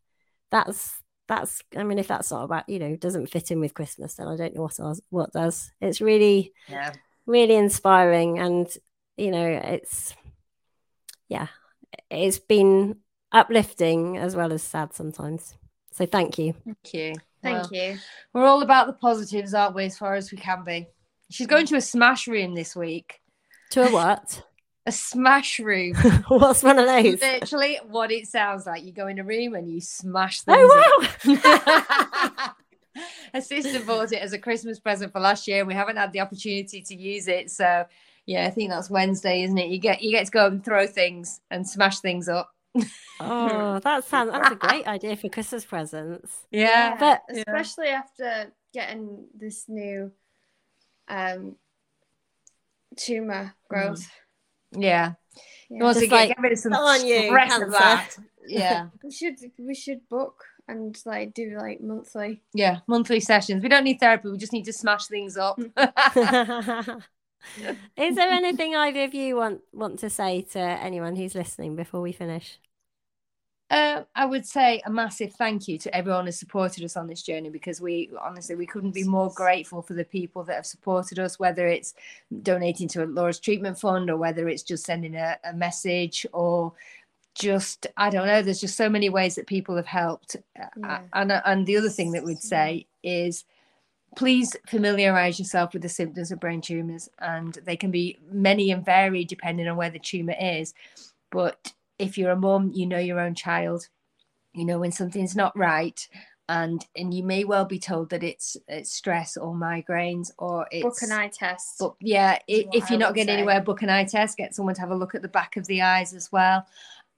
That's that's i mean if that's not about you know doesn't fit in with christmas then i don't know what else what does. It's really yeah. really inspiring and you know it's yeah it's been uplifting as well as sad sometimes. So thank you. Thank you. Thank well, you. we're all about the positives aren't we as far as we can be? She's going to a smash room this week to a what a smash room. What's one of those? Literally what it sounds like. You go in a room and you smash oh, things. Oh wow. Her sister bought it as a Christmas present for last year. And we haven't had the opportunity to use it. So yeah, I think that's Wednesday, isn't it? You get you get to go and throw things and smash things up. oh, that sounds that's a great idea for Christmas presents. Yeah. yeah but especially yeah. after getting this new um tumor growth. Mm yeah. yeah. wants to like, get rid of some on you, stress of that. Yeah. we should we should book and like do like monthly. Yeah, monthly sessions. We don't need therapy. We just need to smash things up. Is there anything either of you want want to say to anyone who's listening before we finish? Uh, I would say a massive thank you to everyone who supported us on this journey because we honestly we couldn't be more grateful for the people that have supported us, whether it's donating to a Laura's treatment fund or whether it's just sending a, a message or just I don't know. There's just so many ways that people have helped, yeah. and and the other thing that we'd say is please familiarize yourself with the symptoms of brain tumors and they can be many and varied depending on where the tumor is but if you're a mum, you know your own child. You know when something's not right, and and you may well be told that it's it's stress or migraines or it's book an eye test. But yeah, it, if you're not getting say. anywhere, book an eye test. Get someone to have a look at the back of the eyes as well,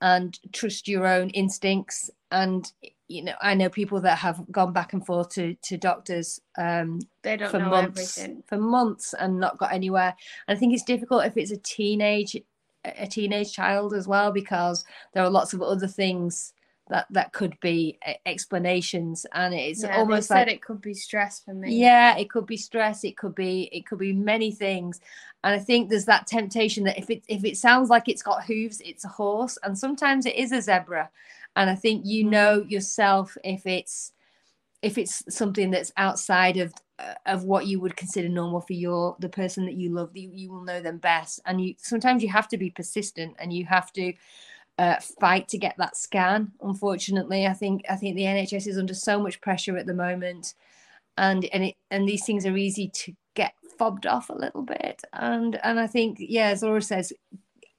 and trust your own instincts. And you know, I know people that have gone back and forth to to doctors um, they don't for months everything. for months and not got anywhere. And I think it's difficult if it's a teenage a teenage child as well because there are lots of other things that that could be explanations and it's Yeah, almost like it could be stress for me. yeah it could be stress it could be it could be many things. And i think there's that temptation that if it if it sounds like it's got hooves it's a horse and sometimes it is a zebra. And i think you hmm. know yourself if it's if it's something that's outside of of what you would consider normal for your the person that you love you, you will know them best and you sometimes you have to be persistent and you have to uh, fight to get that scan. Unfortunately, I think I think the NHS is under so much pressure at the moment, and and it and these things are easy to get fobbed off a little bit. And and I think yeah, as Laura says,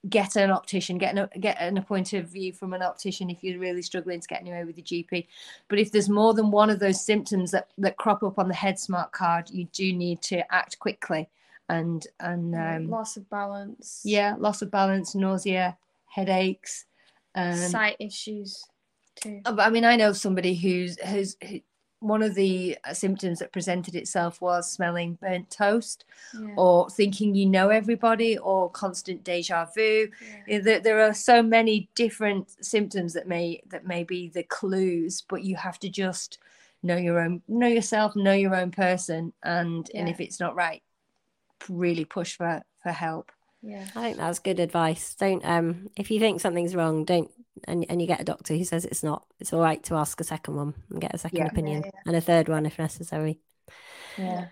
get an optician, get an get an appointed view from an optician if you're really struggling to get anywhere with your GP. But if there's more than one of those symptoms that that crop up on the HeadSmart card, you do need to act quickly. And and um, loss of balance. yeah, loss of balance, nausea, headaches. Um, sight issues too. uh, I mean, I know somebody who's who's who, one of the uh, symptoms that presented itself was smelling burnt toast, Yeah. or thinking you know everybody, or constant deja vu. yeah. Uh, There, there are so many different symptoms that may that may be the clues, but you have to just know your own, know yourself, know your own person, and and if it's not right, really push for for help. Yeah. I think that's good advice. Don't um if you think something's wrong, don't and, and you get a doctor who says it's not, it's all right to ask a second one and get a second Yeah. Yeah, opinion yeah. and a third one if necessary. Yeah.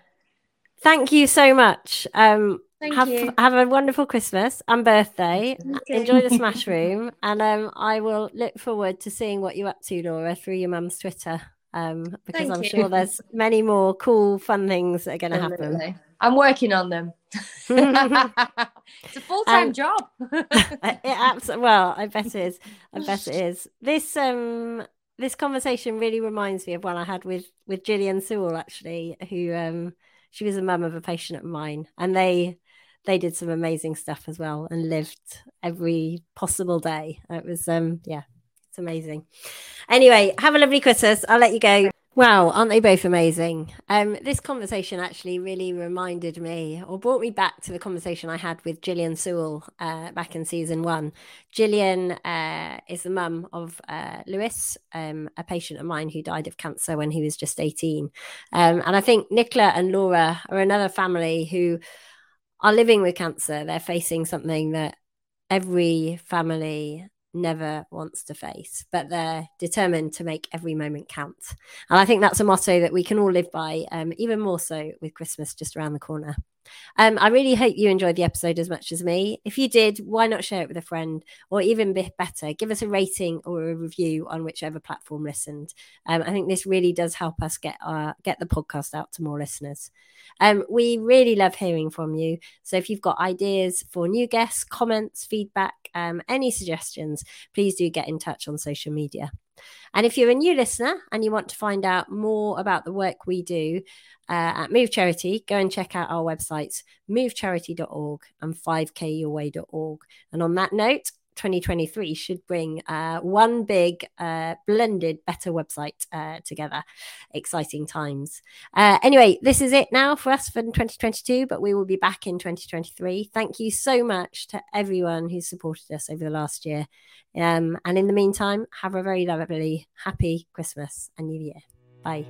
Thank you so much. Um Thank have you. have a wonderful Christmas and birthday. Okay. Enjoy the smash room and um I will look forward to seeing what you're up to, Laura, through your mum's Twitter. Um because Thank I'm you. sure there's many more cool fun things that are gonna happen. I'm working on them. it's a full time Um, job. it absolutely well i bet it is. I bet it is. This um this conversation really reminds me of one i had with with gillian sewell actually who um she was a mum of a patient of mine and they they did some amazing stuff as well and lived every possible day. It was um yeah it's amazing. Anyway have a lovely christmas. I'll let you go Wow, aren't they both amazing? Um, this conversation actually really reminded me or brought me back to the conversation I had with Gillian Sewell uh, back in season one. Gillian uh, is the mum of uh, Lewis, um, a patient of mine who died of cancer when he was just 18. Um, and I think Nicola and Laura are another family who are living with cancer. They're facing something that every family never wants to face, but they're determined to make every moment count. And I think that's a motto that we can all live by, um, even more so with Christmas just around the corner. Um, I really hope you enjoyed the episode as much as me. If you did, why not share it with a friend? Or even better, give us a rating or a review on whichever platform listened. Um, I think this really does help us get our, get the podcast out to more listeners. Um, we really love hearing from you. So if you've got ideas for new guests, comments, feedback, um, any suggestions, please do get in touch on social media. And if you're a new listener and you want to find out more about the work we do uh, at Move Charity, go and check out our websites, movecharity.org and 5kyourway.org. And on that note, 2023 should bring uh, one big uh, blended better website uh, together. Exciting times. Uh, anyway, this is it now for us for 2022, but we will be back in 2023. Thank you so much to everyone who supported us over the last year. Um, and in the meantime, have a very lovely, happy Christmas and New Year. Bye.